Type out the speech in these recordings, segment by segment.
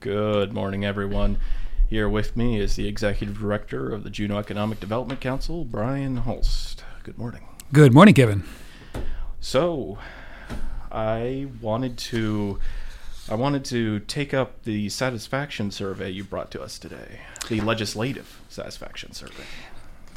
Good morning, everyone. Here with me is the Executive Director of the Juneau Economic Development Council, Brian Holst. Good morning. Good morning, Kevin. So, I wanted to I wanted to take up the satisfaction survey you brought to us today, the legislative satisfaction survey.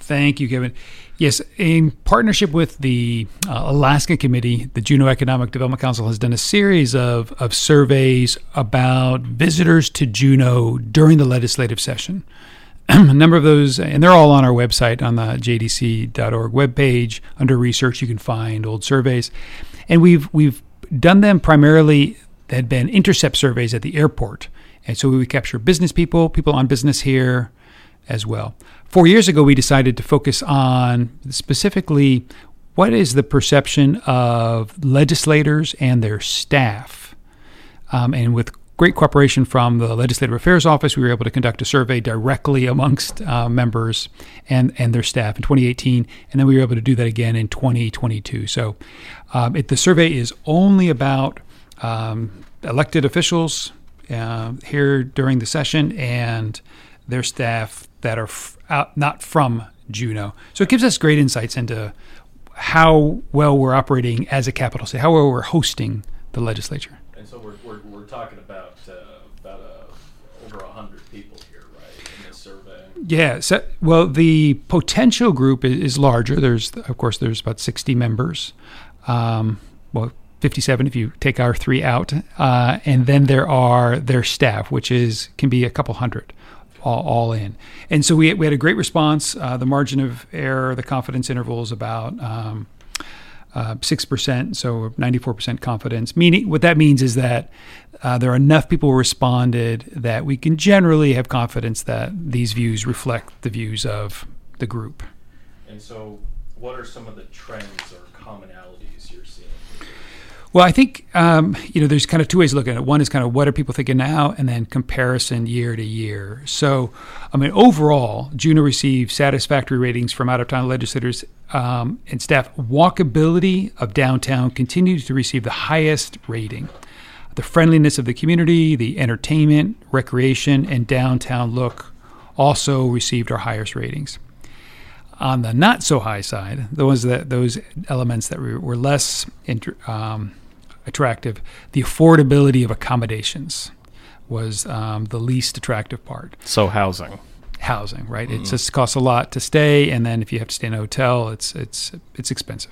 Thank you, Kevin. Yes, in partnership with the uh, Alaska Committee, the Juneau Economic Development Council has done a series of, of surveys about visitors to Juneau during the legislative session. a number of those, and they're all on our website on the jedc.org webpage. Under research, you can find old surveys. And we've, we've done them primarily, had been intercept surveys at the airport. And so we would capture business people, people on business here as well. Four years ago, we decided to focus on specifically what is the perception of legislators and their staff. Um, and with great cooperation from the Legislative Affairs Office, we were able to conduct a survey directly amongst uh, members and, and their staff in 2018, and then we were able to do that again in 2022. So um, it, the survey is only about um, elected officials uh, here during the session and their staff that are f- out, not from Juneau. So it gives us great insights into how well we're operating as a capital city, how well we're hosting the legislature. And so we're, we're, we're talking about uh, about uh, over hundred people here, right, in this survey. Yeah. So, well, the potential group is, is larger. There's, of course, there's about 60 members. Um, well, 57 if you take our three out, uh, and then there are their staff, which is can be a couple hundred all, all in. And so we, we had a great response. Uh, the margin of error, the confidence interval is about um, uh, 6%, so 94% confidence. Meaning, what that means is that uh, there are enough people responded that we can generally have confidence that these views reflect the views of the group. And so, what are some of the trends or commonalities? Well, I think um, you know there's kind of two ways to look at it. One is kind of what are people thinking now, and then comparison year to year. So, I mean, overall, Juneau received satisfactory ratings from out-of-town legislators um, and staff. Walkability of downtown continues to receive the highest rating. The friendliness of the community, the entertainment, recreation, and downtown look also received our highest ratings. On the not so high side, those that those elements that were, were less inter, um, attractive, the affordability of accommodations was um, the least attractive part. So housing, housing, right? Mm-hmm. It just costs a lot to stay, and then if you have to stay in a hotel, it's it's it's expensive.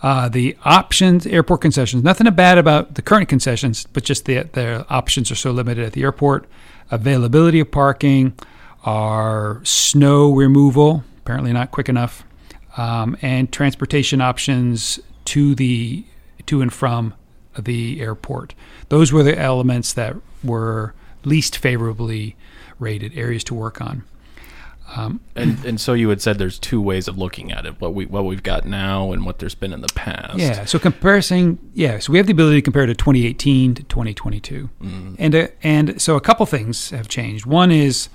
Uh, the options, airport concessions, nothing bad about the current concessions, but just the the options are so limited at the airport. Availability of parking, our snow removal, apparently not quick enough, um, and transportation options to the to and from the airport. Those were the elements that were least favorably rated areas to work on. Um, and and so you had said there's two ways of looking at it: what we what we've got now and what there's been in the past. Yeah. So comparison, yeah. So we have the ability to compare to 2018 to 2022, mm. and uh, and so a couple things have changed. One is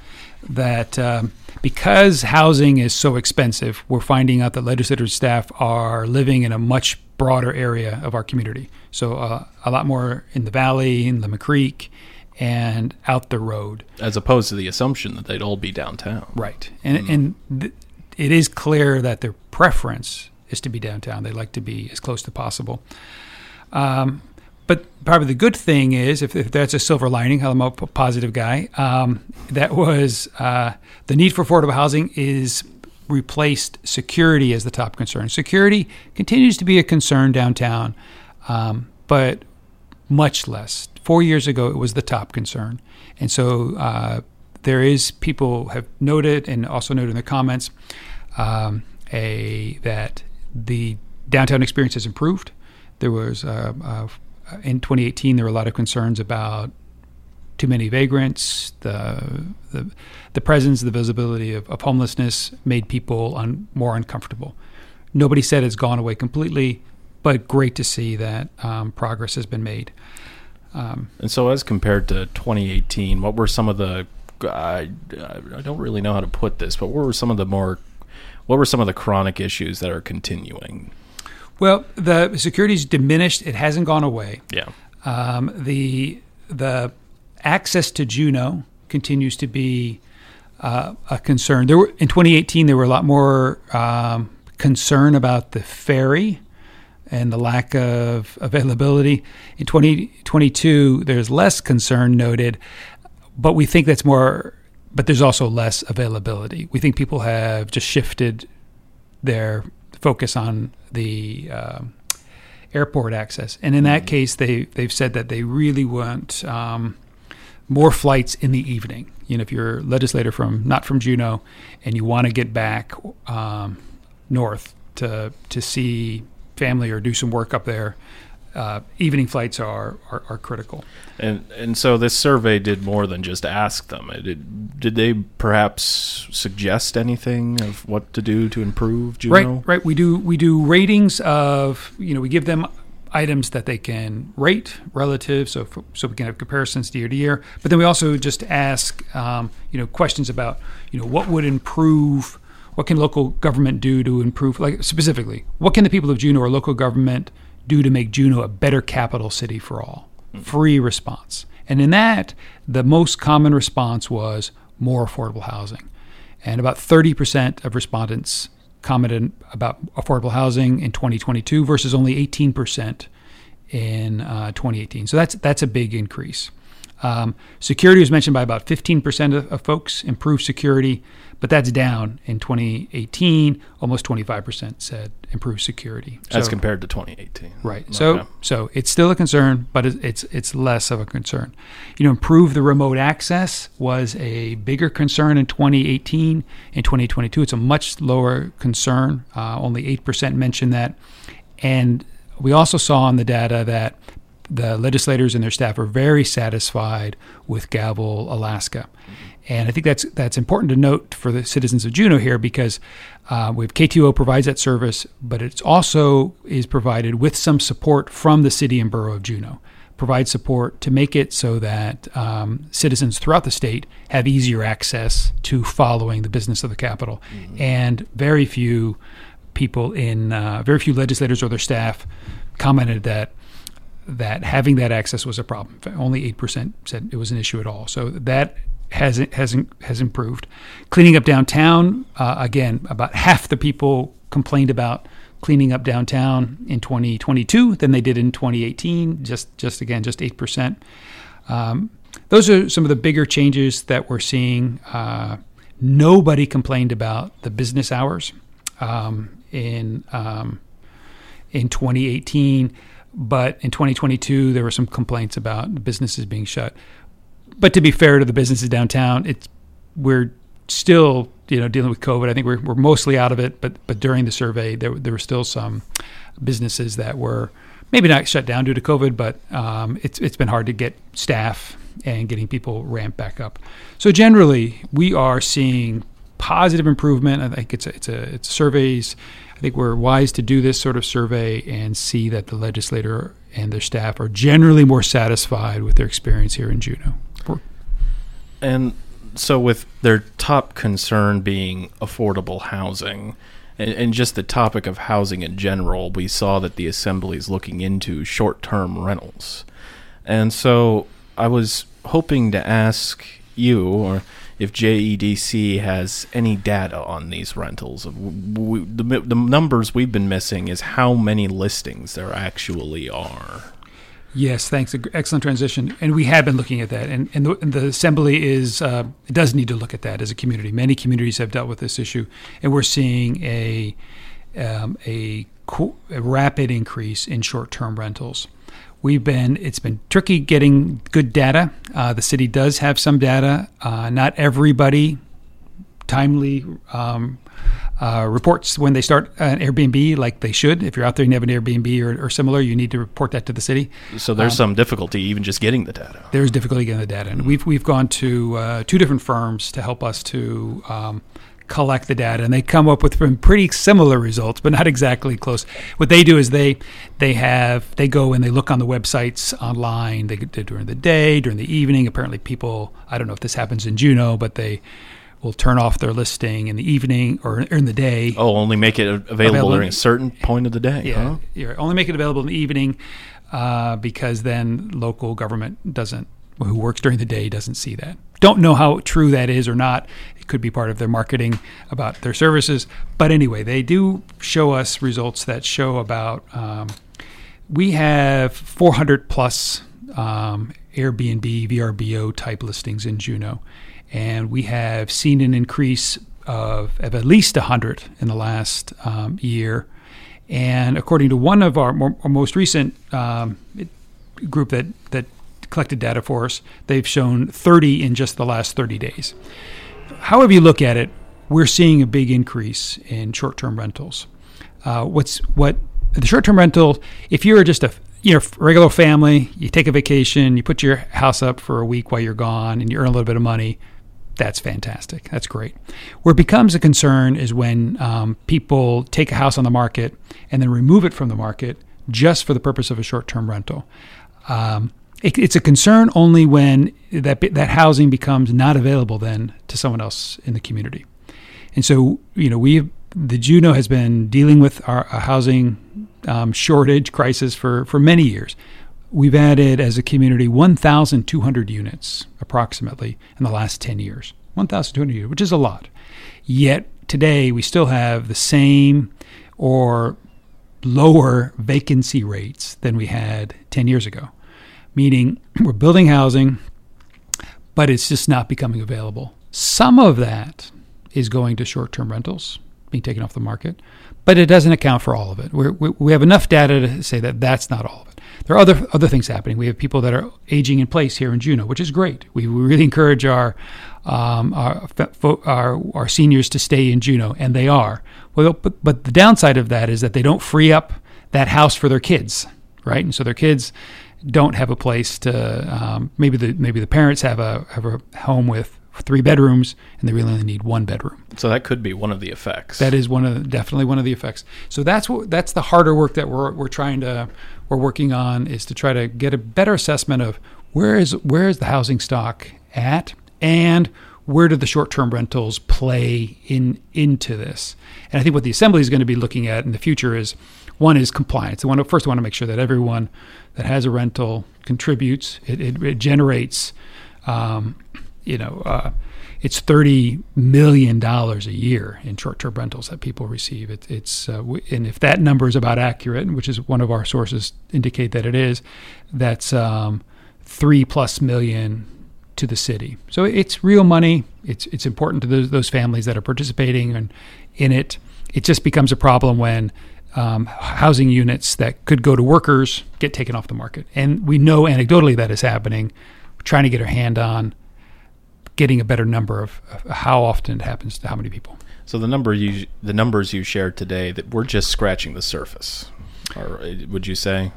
that um, because housing is so expensive, we're finding out that legislators staff are living in a much broader area of our community. So uh, a lot more in the valley, in Lemon Creek, and out the road. As opposed to the assumption that they'd all be downtown. Right. And, mm. and th- it is clear that their preference is to be downtown. They like to be as close to possible. Um, but probably the good thing is, if, if, that's a silver lining, I'm a positive guy, um, that was uh, the need for affordable housing is replaced security as the top concern. Security continues to be a concern downtown, um, but much less. Four years ago, it was the top concern. And so uh, there is people have noted and also noted in the comments um, a that the downtown experience has improved. There was uh, uh, in 2018, there were a lot of concerns about too many vagrants. The the, the presence, the visibility of, of homelessness made people un, more uncomfortable. Nobody said it's gone away completely, but great to see that um, progress has been made. Um, and so, as compared to 2018, what were some of the I don't really know how to put this, but what were some of the more what were some of the chronic issues that are continuing? Well, the security's diminished. It hasn't gone away. Yeah. Um, the the access to Juneau continues to be uh, a concern. There were in 2018 there were a lot more um, concern about the ferry and the lack of availability. In 2022 there's less concern noted, but we think that's more. But there's also less availability. We think people have just shifted their focus on the uh, airport access, and in that case, they they've said that they really want um, more flights in the evening. You know, if you're a legislator from not from Juneau, and you want to get back um, north to to see family or do some work up there, uh, evening flights are, are, are critical. And and so this survey did more than just ask them. It did, did they perhaps suggest anything of what to do to improve Juneau? Right, right. We do we do ratings of you know we give them items that they can rate relative, so for, so we can have comparisons year to year. But then we also just ask um, you know questions about you know what would improve. What can local government do to improve? Like specifically, what can the people of Juneau or local government do to make Juneau a better capital city for all? Free response. And in that, the most common response was more affordable housing. And about 30% of respondents commented about affordable housing in 2022 versus only 18% in uh, 2018. So that's that's a big increase. Um, security was mentioned by about 15% of, of, folks improved security, but that's down in 2018. Almost 25% said improved security. As compared to 2018. Right. Okay. So so it's still a concern, but it's it's less of a concern. You know, improve the remote access was a bigger concern in 2018. In 2022, it's a much lower concern. Uh, only 8% mentioned that. And we also saw in the data that the legislators and their staff are very satisfied with Gavel, Alaska. And I think that's that's important to note for the citizens of Juneau here because uh, we have KTOO provides that service, but it also is provided with some support from the city and borough of Juneau. Provide support to make it so that um, citizens throughout the state have easier access to following the business of the capital, mm-hmm. and very few people in uh, very few legislators or their staff commented that that having that access was a problem. Only eight percent said it was an issue at all. So that has has has improved. Cleaning up downtown uh, again, about half the people complained about cleaning up downtown in 2022 than they did in 2018. Just just again, just eight percent. Um, those are some of the bigger changes that we're seeing. Uh, nobody complained about the business hours um, in um, in 2018. But in 2022, there were some complaints about businesses being shut. But to be fair to the businesses downtown, it's we're still you know dealing with COVID. I think we're we're mostly out of it. But but during the survey, there there were still some businesses that were maybe not shut down due to COVID, but um, it's it's been hard to get staff and getting people ramped back up. So generally, we are seeing positive improvement. I think it's a, it's a it's surveys think we're wise to do this sort of survey and see that the legislator and their staff are generally more satisfied with their experience here in Juneau. And so, with their top concern being affordable housing, and, and, just the topic of housing in general, we saw that the assembly is looking into short term rentals. And so, I was hoping to ask you, or if JEDC has any data on these rentals. We, the, the numbers we've been missing is how many listings there actually are. Yes, thanks. Excellent transition. And we have been looking at that. And, and, the, and the, Assembly is uh, does need to look at that as a community. Many communities have dealt with this issue, and we're seeing a um, a, co- a rapid increase in short-term rentals. We've been it's been tricky getting good data. Uh, the city does have some data. Uh, not everybody timely um, uh, reports when they start an Airbnb like they should. If you're out there and you have an Airbnb or, or similar, you need to report that to the city. So there's um, some difficulty even just getting the data. There's difficulty getting the data, and we've we've gone to uh, two different firms to help us to um, collect the data, and they come up with pretty similar results, but not exactly close. What they do is they they have they go and they look on the websites online. They do during the day, during the evening. Apparently, people I don't know if this happens in Juneau, but they will turn off their listing in the evening or in the day. Oh, only make it available, available during a certain point of the day. Yeah, huh? only make it available in the evening uh, because then local government doesn't who works during the day doesn't see that. Don't know how true that is or not. It could be part of their marketing about their services. But anyway, they do show us results that show about um, we have 400 plus um, Airbnb, VRBO type listings in Juneau. And we have seen an increase of, of at least 100 in the last um, year. And according to one of our, more, our most recent um, group that, that collected data for us, they've shown 30 in just the last 30 days. However, you look at it, we're seeing a big increase in short term rentals. Uh, what's what the short term rental, if you're just a you know regular family, you take a vacation, you put your house up for a week while you're gone, and you earn a little bit of money. That's fantastic. That's great. Where it becomes a concern is when um, people take a house on the market and then remove it from the market just for the purpose of a short term rental. Um, it, it's a concern only when that that housing becomes not available then to someone else in the community. And so, you know, we the Juneau has been dealing with our a housing um, shortage crisis for for many years. We've added as a community 1,200 units approximately in the last 10 years. 1,200 units, which is a lot. Yet today we still have the same or lower vacancy rates than we had 10 years ago meaning we're building housing, but it's just not becoming available. Some of that is going to short term rentals being taken off the market, but it doesn't account for all of it. We're, we we have enough data to say that that's not all of it. There are other other things happening. We have people that are aging in place here in Juneau, which is great. We, we really encourage our, um, our, our our seniors to stay in Juneau, and they are. Well, but but the downside of that is that they don't free up that house for their kids, right? And so their kids don't have a place to um, maybe the maybe the parents have a have a home with three bedrooms and they really only need one bedroom. So that could be one of the effects. That is one of the, definitely one of the effects. So that's what that's the harder work that we're we're trying to we're working on is to try to get a better assessment of where is where is the housing stock at and where do the short-term rentals play in into this? And I think what the assembly is going to be looking at in the future is one is compliance. I want to, first, I want to make sure that everyone that has a rental contributes. It, it, it generates, um, you know, uh, it's thirty million dollars a year in short-term rentals that people receive. It, it's uh, and if that number is about accurate, which is one of our sources indicate that it is, that's um, three plus million to the city. So it's real money. It's it's important to those, those families that are participating and in it. It just becomes a problem when um, housing units that could go to workers get taken off the market. And we know anecdotally that is happening. We're trying to get our hand on getting a better number of, how often it happens to how many people. So the number you the numbers you shared today that we're just scratching the surface. Or would you say?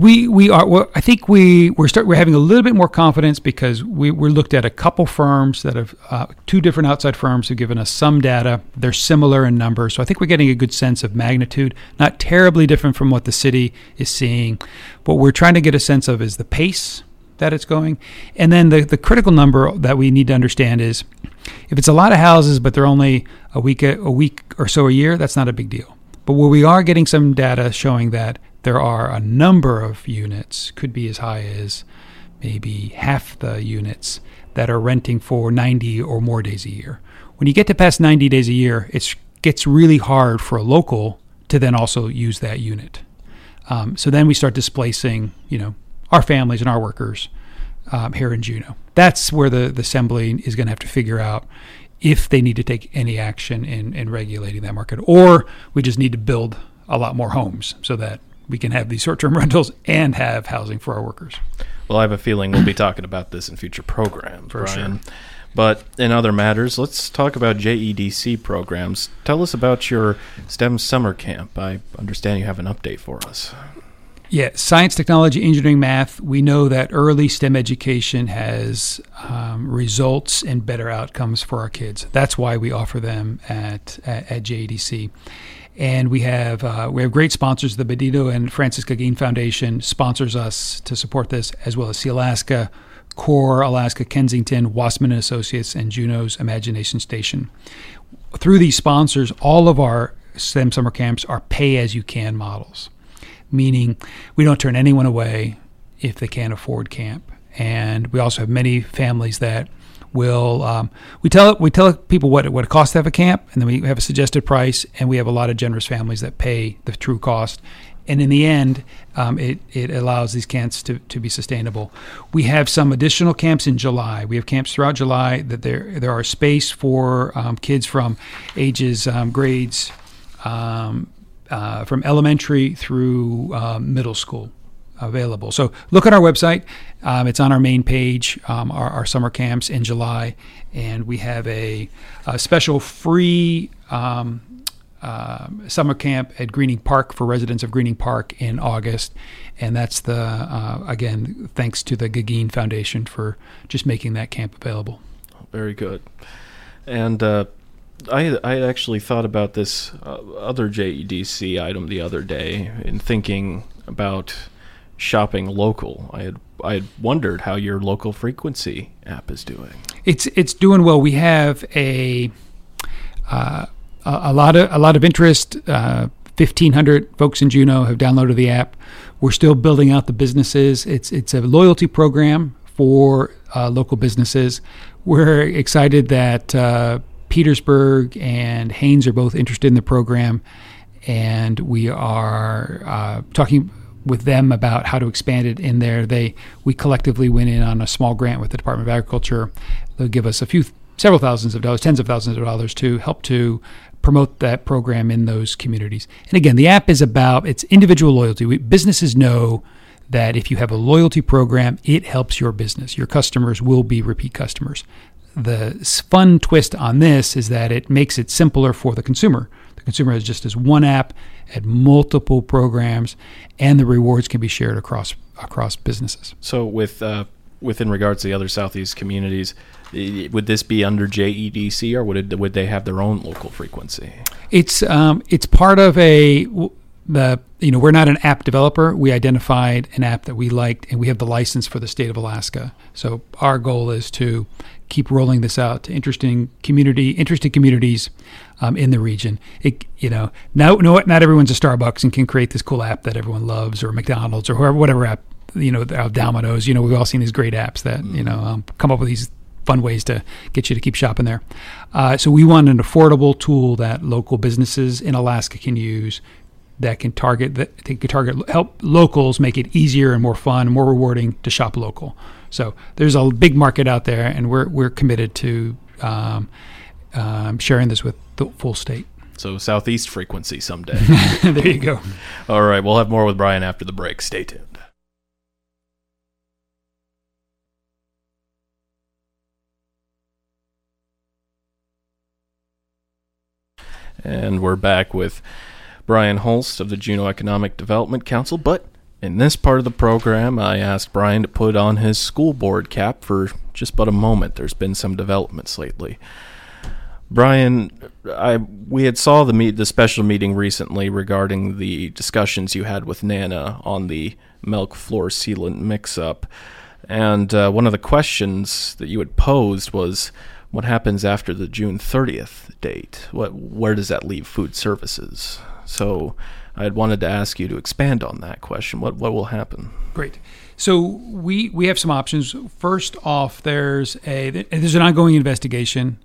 We we are. I think we we're start we're having a little bit more confidence because we we looked at a couple firms that have uh, two different outside firms have given us some data. They're similar in numbers, so I think we're getting a good sense of magnitude. Not terribly different from what the city is seeing. What we're trying to get a sense of is the pace that it's going, and then the the critical number that we need to understand is if it's a lot of houses, but they're only a week a, a week or so a year. That's not a big deal. But where we are getting some data showing that there are a number of units, could be as high as maybe half the units that are renting for 90 or more days a year. When you get to past 90 days a year, it gets really hard for a local to then also use that unit. Um, so then we start displacing, you know, our families and our workers um, here in Juneau. That's where the, the assembly is going to have to figure out if they need to take any action in, in regulating that market, or we just need to build a lot more homes so that we can have these short-term rentals and have housing for our workers. Well, I have a feeling we'll be talking about this in future programs, for Brian. sure. But in other matters, let's talk about JEDC programs. Tell us about your STEM summer camp. I understand you have an update for us. Yeah, science, technology, engineering, math. We know that early STEM education has um, results and better outcomes for our kids. That's why we offer them at at, at JEDC and we have uh, we have great sponsors. The Bedito and Francis Gagin Foundation sponsors us to support this, as well as Sealaska, Coeur Alaska, Kensington, Wasserman and Associates, and Juneau's Imagination Station. Through these sponsors, all of our STEM summer camps are pay as you can models, meaning we don't turn anyone away if they can't afford camp. and we also have many families that will um, we tell we tell people what it, what it costs to have a camp, and then we have a suggested price, and we have a lot of generous families that pay the true cost. And in the end, um, it, it allows these camps to, to be sustainable. We have some additional camps in July. We have camps throughout July that there there are space for um, kids from ages um, grades um, uh, from elementary through uh, middle school available. So look at our website. Um, it's on our main page, um, our, our, summer camps in July, and we have a, a special free um, uh, summer camp at Gruening Park for residents of Gruening Park in August. And that's the, uh, again, thanks to the Gagin Foundation for just making that camp available. Very good. And uh, I, I actually thought about this uh, other JEDC item the other day in thinking about shopping local. I had I had wondered how your local frequency app is doing. It's it's doing well. We have a uh, a lot of a lot of interest. Uh, Fifteen hundred folks in Juneau have downloaded the app. We're still building out the businesses. It's it's a loyalty program for uh, local businesses. We're excited that uh, Petersburg and Haines are both interested in the program, and we are uh, talking with them about how to expand it in there. They we collectively went in on a small grant with the Department of Agriculture. They'll give us a few several thousands of dollars, tens of thousands of dollars to help to promote that program in those communities. And again, the app is about it's individual loyalty. We, businesses know that if you have a loyalty program, it helps your business. Your customers will be repeat customers. The fun twist on this is that it makes it simpler for the consumer. The consumer has just as one app at multiple programs, and the rewards can be shared across across businesses. So, with uh, within regards to the other southeast communities, would this be under JEDC or would it, would they have their own local frequency? It's um, it's part of a the you know we're not an app developer. We identified an app that we liked, and we have the license for the state of Alaska. So our goal is to keep rolling this out to interesting community interested communities um, in the region. It you know now no not everyone's a Starbucks and can create this cool app that everyone loves or McDonald's or whoever whatever app you know Domino's. You know we've all seen these great apps that you know um, come up with these fun ways to get you to keep shopping there. Uh, so we want an affordable tool that local businesses in Alaska can use that can target that can target help locals make it easier and more fun, more rewarding to shop local. So there's a big market out there, and we're we're committed to um, um, sharing this with the full state. So southeast frequency someday. there you go. All right, we'll have more with Brian after the break. Stay tuned. And we're back with Brian Holst of the Juneau Economic Development Council. But in this part of the program, I asked Brian to put on his school board cap for just but a moment. There's been some developments lately. Brian, I we had saw the meet the special meeting recently regarding the discussions you had with Nana on the milk floor sealant mix-up, and uh, one of the questions that you had posed was what happens after the June 30th date? What where does that leave food services? So I had wanted to ask you to expand on that question. What what will happen? Great. So we we have some options. First off, there's a there's an ongoing investigation,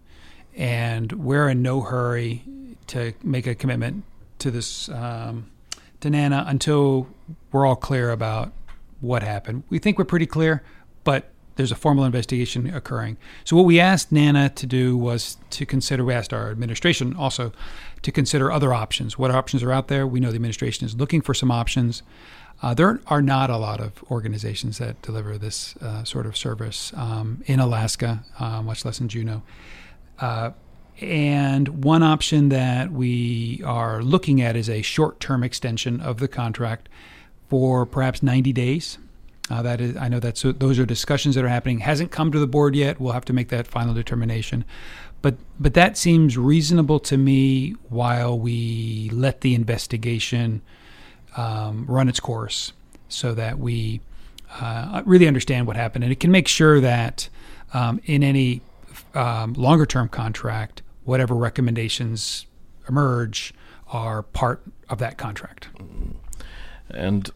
and we're in no hurry to make a commitment to this um, to Nana until we're all clear about what happened. We think we're pretty clear, but there's a formal investigation occurring. So what we asked Nana to do was to consider. We asked our administration also to consider other options. What options are out there? We know the administration is looking for some options. Uh, there are not a lot of organizations that deliver this uh, sort of service um, in Alaska, uh, much less in Juneau. Uh, and one option that we are looking at is a short term extension of the contract for perhaps 90 days. Uh, that is, I know that those are discussions that are happening. Hasn't come to the board yet. We'll have to make that final determination. But but that seems reasonable to me. While we let the investigation um, run its course, so that we uh, really understand what happened, and it can make sure that um, in any um, longer term contract, whatever recommendations emerge are part of that contract. And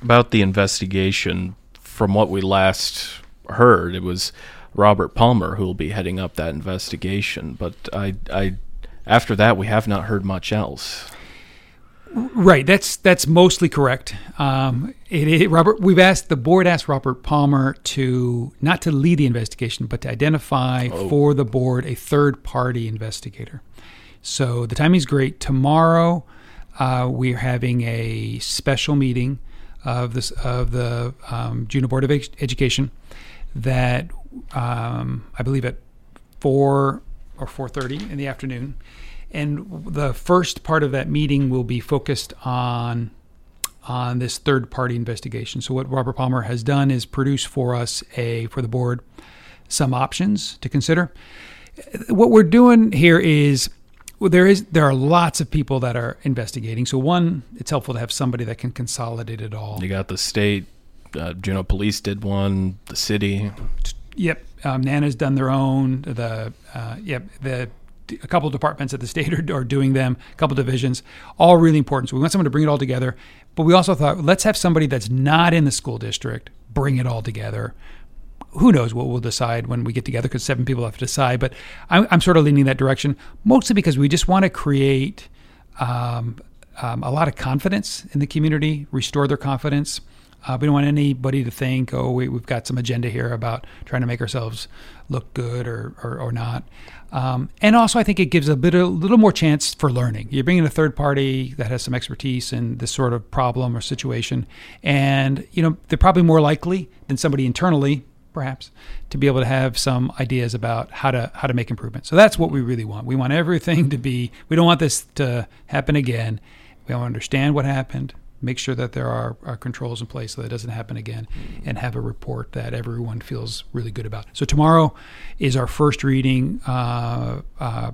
about the investigation from what we last heard, it was Robert Palmer who will be heading up that investigation. But I, I, after that, we have not heard much else. Right. That's that's mostly correct. Um, it, it, Robert, we've asked the board asked Robert Palmer to not to lead the investigation, but to identify Oh. for the board a third party investigator. So the timing's great. Tomorrow, uh, we're having a special meeting of this of the um, Juneau Board of Ed- Education that um, I believe at four or four thirty in the afternoon, and the first part of that meeting will be focused on on this third party investigation. So what Robert Palmer has done is produce for us a for the board some options to consider. What we're doing here is well, there is there are lots of people that are investigating. So one, it's helpful to have somebody that can consolidate it all. You got the state, uh, Juneau Police did one, the city. Yep, um, Nana's done their own. The uh, yep, the a couple departments at the state are, are doing them. A couple divisions, all really important. So we want someone to bring it all together. But we also thought let's have somebody that's not in the school district bring it all together. Who knows what we'll decide when we get together? Because seven people have to decide. But I'm, I'm sort of leaning that direction, mostly because we just want to create um, um, a lot of confidence in the community, restore their confidence. Uh, we don't want anybody to think, oh, we, we've got some agenda here about trying to make ourselves look good or, or, or not. Um, and also, I think it gives a bit a little more chance for learning. You're bringing a third party that has some expertise in this sort of problem or situation, and you know they're probably more likely than somebody internally, perhaps, to be able to have some ideas about how to how to make improvements. So that's what we really want. We want everything to be. We don't want this to happen again. We want to understand what happened, make sure that there are, are controls in place so that doesn't happen again, and have a report that everyone feels really good about. So tomorrow is our first reading. Uh, uh,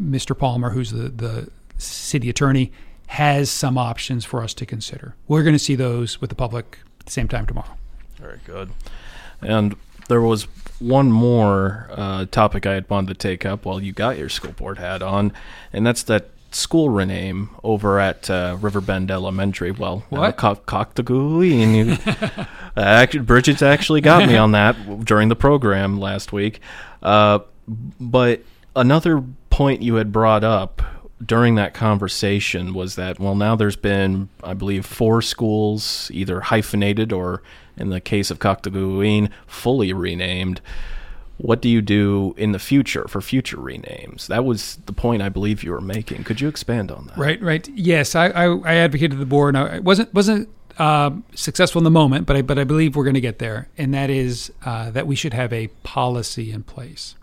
Mr. Palmer, who's the, the city attorney, has some options for us to consider. We're going to see those with the public at the same time tomorrow. Very good. And there was one more uh, topic I had wanted to take up while you got your school board hat on, and that's that school rename over at uh, Riverbend Elementary. Well, uh, What? Co- Cocktagooley, and you, uh, actually, Bridget's actually got me on that during the program last week. Uh, but another point you had brought up during that conversation was that well now there's been I believe four schools either hyphenated or in the case of Kaxdigoowu Héen fully renamed. What do you do in the future for future renames? That was the point I believe you were making. Could you expand on that? Right, right. Yes, I, I, I advocated the board. It wasn't wasn't uh, successful in the moment, but I but I believe we're going to get there, and that is uh, that we should have a policy in place.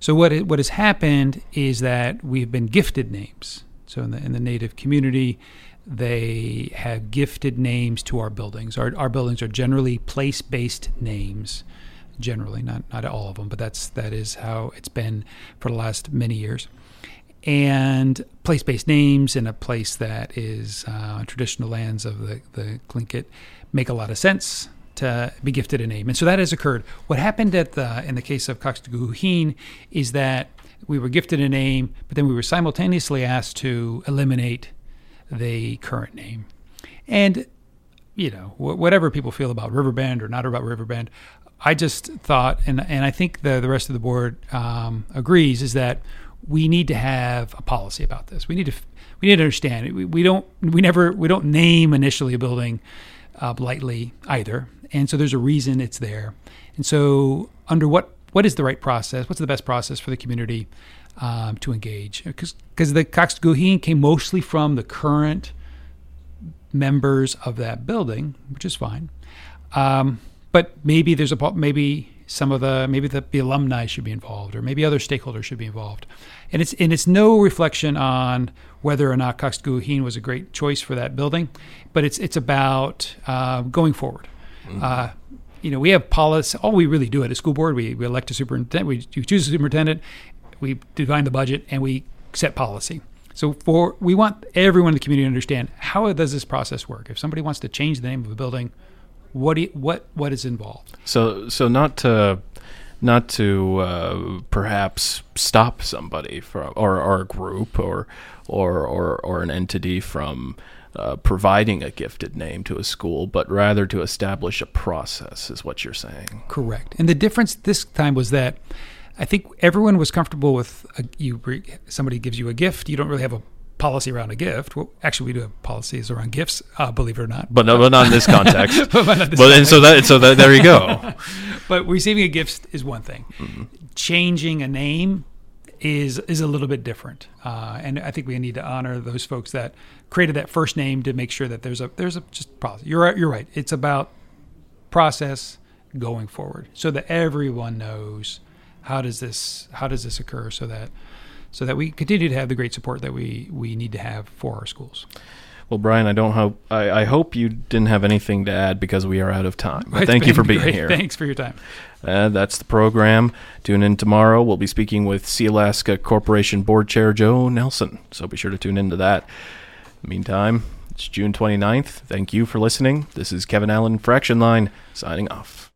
So what it, what has happened is that we've been gifted names. So in the in the Native community, they have gifted names to our buildings. Our our buildings are generally place based names generally, not not all of them, but that's that is how it's been for the last many years. And place-based names in a place that is uh, traditional lands of the the Tlingit make a lot of sense to be gifted a name, and so that has occurred. What happened at the in the case of Kaxdigoowu Héen is that we were gifted a name, but then we were simultaneously asked to eliminate the current name, and you know, whatever people feel about Riverbend or not about Riverbend, I just thought, and and I think the the rest of the board um, agrees, is that we need to have a policy about this. We need to we need to understand. We, we don't we never we don't name initially a building uh, lightly either, and so there's a reason it's there. And so under what what is the right process? What's the best process for the community um, to engage? Because because the Cox Kaxdigoowu Héen came mostly from the current members of that building, which is fine. Um, but maybe there's a maybe some of the maybe the, the alumni should be involved, or maybe other stakeholders should be involved. And it's and it's no reflection on whether or not Kaxdigoowu Héen was a great choice for that building, but it's it's about uh, going forward. Uh, you know, we have policy. All we really do at a school board, we, we elect a superintendent, we choose a superintendent, we define the budget, and we set policy. So for we want everyone in the community to understand how does this process work. If somebody wants to change the name of a building, what do you, what what is involved? So so not to not to uh, perhaps stop somebody from or, or a group or or or or an entity from uh, providing a gifted name to a school, but rather to establish a process, is what you're saying. Correct. And the difference this time was that I think everyone was comfortable with a, you. Somebody gives you a gift. You don't really have a policy around a gift. Well, actually, we do have policies around gifts, uh, believe it or not. But, no, but not in this context. But this Well, and so that so that there you go. but receiving a gift is one thing. Mm-hmm. Changing a name is is a little bit different, uh, and I think we need to honor those folks that created that first name to make sure that there's a there's a just process. You're right- you're right. It's about process going forward, so that everyone knows how does this how does this occur, so that so that we continue to have the great support that we we need to have for our schools. Well, Brian, I don't hope I, I hope you didn't have anything to add because we are out of time. But thank you for being great. here. Thanks for your time. Uh, that's the program. Tune in tomorrow. We'll be speaking with Sealaska Corporation Board Chair Joe Nelson. So be sure to tune into that. Meantime, it's June 29th. Thank you for listening. This is Kevin Allen, for Action Line, signing off.